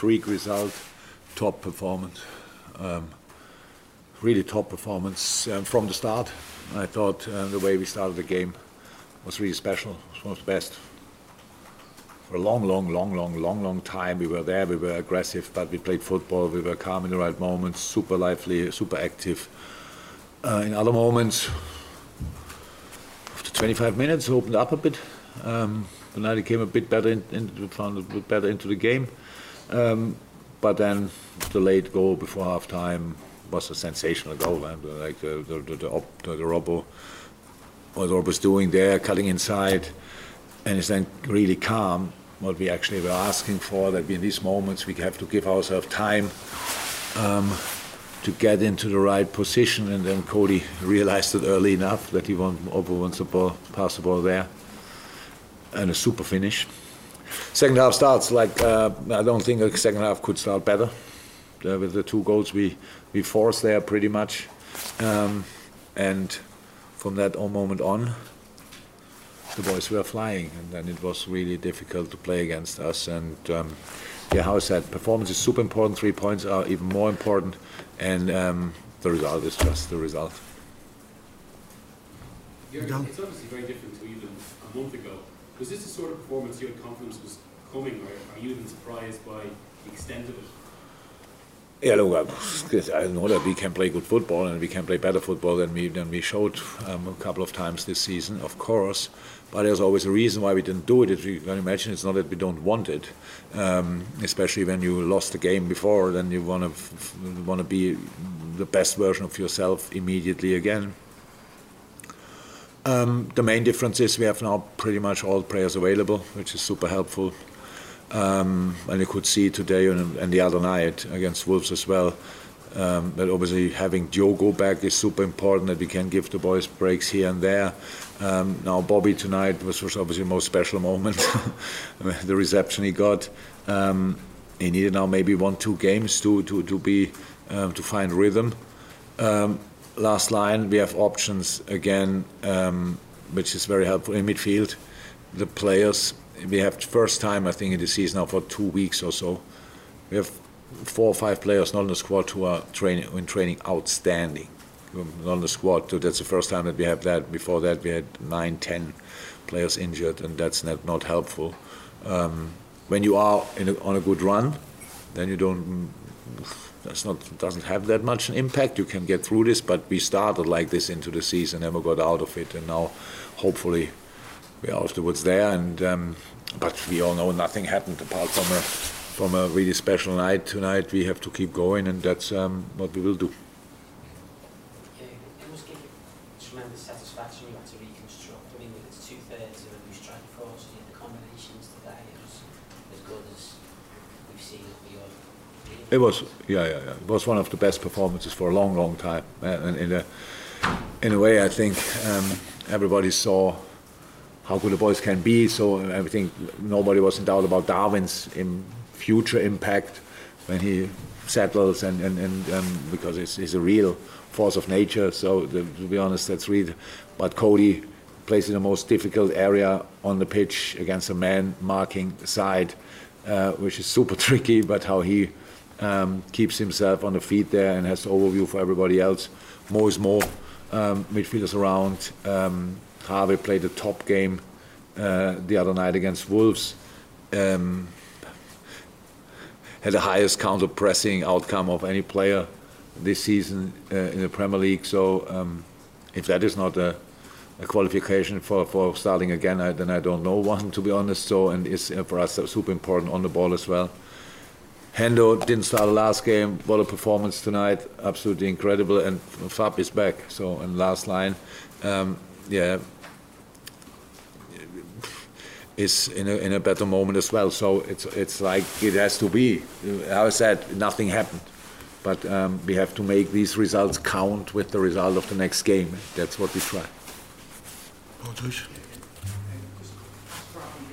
freak result, top performance. Um, really top performance um, from the start. I thought uh, the way we started the game was really special. It was one of the best. For a long, long, long, long, long, long time, we were there. We were aggressive, but we played football. We were calm in the right moments, super lively, super active. Uh, in other moments, after 25 minutes, opened up a bit. Um, United came a bit better, in, in, found a bit better into the game. Um, but then the late goal before half time was a sensational goal. And like the the the, the, the, the Robbo, what Rob was doing there, cutting inside, and is then really calm. What we actually were asking for that in these moments we have to give ourselves time um, to get into the right position, and then Cody realized it early enough that he want, wants to ball, pass the ball there, and a super finish. Second half starts like uh, I don't think the second half could start better uh, with the two goals we we forced there pretty much, um, and from that moment on, the boys were flying, and then it was really difficult to play against us. And um, yeah, how I said, performance is super important. Three points are even more important, and um, the result is just the result. Yeah, it's obviously very different to even a month ago. Was this the sort of performance you had confidence was coming, or are you even surprised by the extent of it? Yeah, look, I know that we can play good football and we can play better football than we than we showed um, a couple of times this season, of course. But there's always a reason why we didn't do it. If you can imagine, it's not that we don't want it, um, especially when you lost the game before. Then you want to want to be the best version of yourself immediately again. Um, the main difference is we have now pretty much all players available, which is super helpful. Um, and you could see today and, and, the other night against Wolves as well um, that obviously having Diogo back is super important that we can give the boys breaks here and there. Um, now Bobby tonight was, was obviously the most special moment, the reception he got. Um, he needed now maybe one two games to to to be um, to find rhythm. Um, last line we have options again, which is very helpful in midfield. The players we have first time I think in the season now for two weeks or so. We have four or five players not in the squad who are training in training outstanding. Not in the squad, that's the first time that we have that. Before that, we had nine, ten players injured, and that's not, not helpful. Um, when you are a, on a good run, then you don't. That's not doesn't have that much an impact. You can get through this, but we started like this into the season, and never got out of it, and now hopefully we're afterwards there. And um, but we all know nothing happened apart from a from a really special night tonight. We have to keep going, and that's um, what we will do. Yeah, it must give you tremendous satisfaction you had to reconstruct. I mean, it's two thirds of a new strike force, and the combinations today it was as good as we've seen it beyond. It was, yeah, yeah, yeah. It was one of the best performances for a long, long time. And in a, in a way, I think um, everybody saw how good the boys can be. So I think nobody was in doubt about Darwin's in future impact when he settles, and, and, and um, because it's, it's, a real force of nature. So the, to be honest, that's really. But Cody plays in the most difficult area on the pitch against a man marking side, uh, which is super tricky. But how he um, keeps himself on the feet there and has the overview for everybody else. More is more. Um, midfielders around. Um, Harvey played a top game uh, the other night against Wolves. Um, had the highest counter pressing outcome of any player this season uh, in the Premier League. So um, if that is not a, a qualification for, for starting again, I, then I don't know one to be honest. So and it's uh, for us super important on the ball as well. Hendo didn't start the last game. What a performance tonight! Absolutely incredible. And Fab is back. So and last line, um, yeah, is in a, in a better moment as well. So it's it's like it has to be. I said nothing happened, but um, we have to make these results count with the result of the next game. That's what we try. Oh, Josh.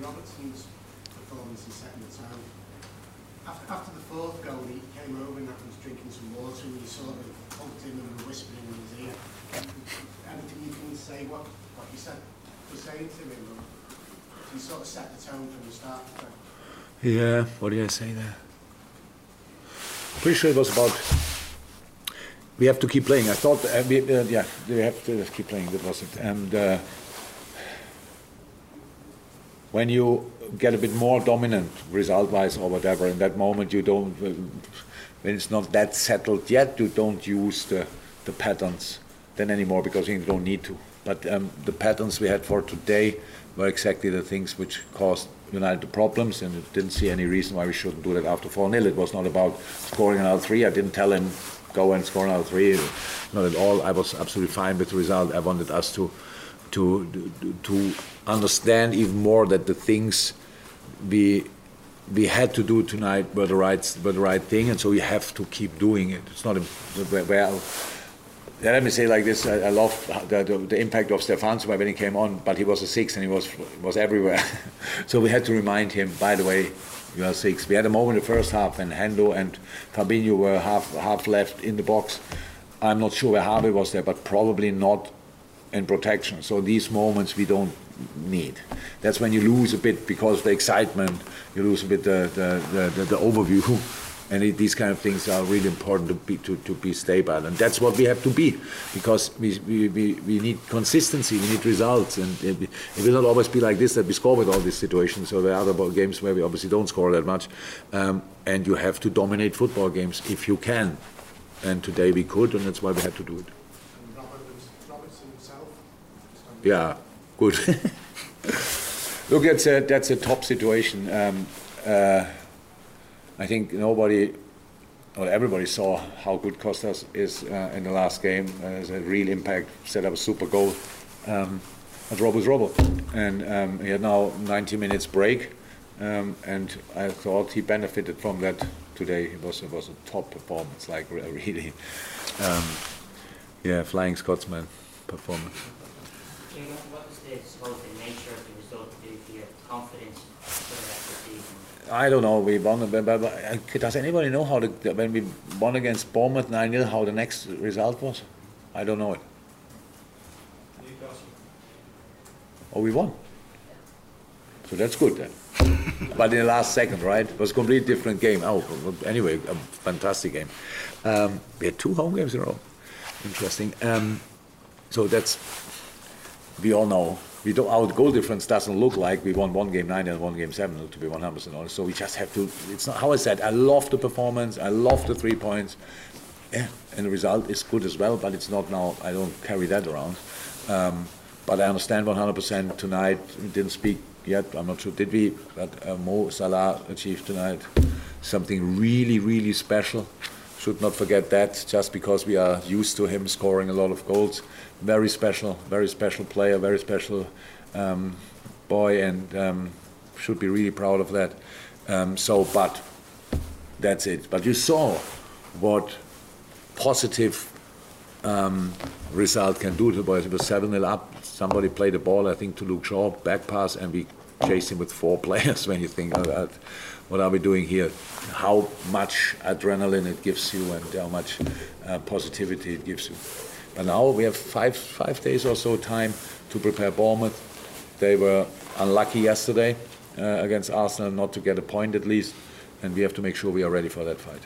Robertson's performance in setting the tone. After, after the fourth goal, he came over and was drinking you sort of hugged him and whispering in his ear. Anything you can say what, what you said was saying to him? You sort of set the tone from the start? Yeah, what did I say there? Pretty sure it was about. We have to keep playing. I thought, uh, we, uh, yeah, we have to keep playing. That was it. And uh, when you get a bit more dominant, result-wise or whatever, in that moment you don't. When it's not that settled yet, you don't use the the patterns then anymore because you don't need to. But um, the patterns we had for today were exactly the things which caused United the problems, and didn't see any reason why we shouldn't do that after 4 0. It was not about scoring another three. I didn't tell him go and score another three. Not at all. I was absolutely fine with the result. I wanted us to to to understand even more that the things we we had to do tonight were the right were the right thing, and so we have to keep doing it. It's not a, well. Let me say like this: I, I love the, the, the impact of Stefanso when he came on, but he was a six and he was was everywhere. so we had to remind him. By the way, you are six. We had a moment in the first half when Hendo and Fabinho were half half left in the box. I'm not sure where Harvey was there, but probably not in protection. So these moments we don't need. That's when you lose a bit because of the excitement. You lose a bit the the, the, the, the overview. And it, these kind of things are really important to be, to, to be stable. And that's what we have to be because we, we, we, we need consistency, we need results. And it, it will not always be like this that we score with all these situations. So there are other games where we obviously don't score that much. Um, and you have to dominate football games if you can. And today we could, and that's why we had to do it. And Roberts, Robertson himself? just on- Yeah, good. Look, that's a, that's a top situation. Um, uh, I think nobody, or everybody saw how good Costas is uh, in the last game. Uh, has a real impact, set up a super goal. Um, but Rob was Robbo. And um, he had now 90 minutes break. Um, and I thought he benefited from that today. It was, it was a top performance, like re- really, um, yeah, flying Scotsman performance. Jim, what was the supposed nature of the result to your confidence for the rest of the season? I don't know. We won. But, but, but, uh, does anybody know how the when we won against Bournemouth nine 0 how the next result was? I don't know it. Oh, we won. So that's good then. but in the last second, right? It was a completely different game. Oh, anyway, a fantastic game. Um, we had two home games in a row. Interesting. Um, so that's we all know we don't our goal difference doesn't look like we won one game nine and one game seven to be 100 percent honest. So we just have to. It's not how I said. I love the performance. I love the three points. Yeah, and the result is good as well. But it's not now. I don't carry that around. Um, but I understand 100 percent tonight. We didn't speak yet. I'm not sure. Did we? But uh, Mo Salah achieved tonight something really, really special. Should not forget that. Just because we are used to him scoring a lot of goals very special, very special player, very special um, boy, and um, should be really proud of that. Um, so, but that's it. But you saw what positive um, result can do to the boys. It was 7 0 up. Somebody played the ball, I think, to Luke Shaw, back pass, and we him with four players when you think, about what are we doing here? How much adrenaline it gives you and how much uh, positivity it gives you. But now we have five five days or so time to prepare Bournemouth. They were unlucky yesterday uh, against Arsenal not to get a point at least, and we have to make sure we are ready for that fight.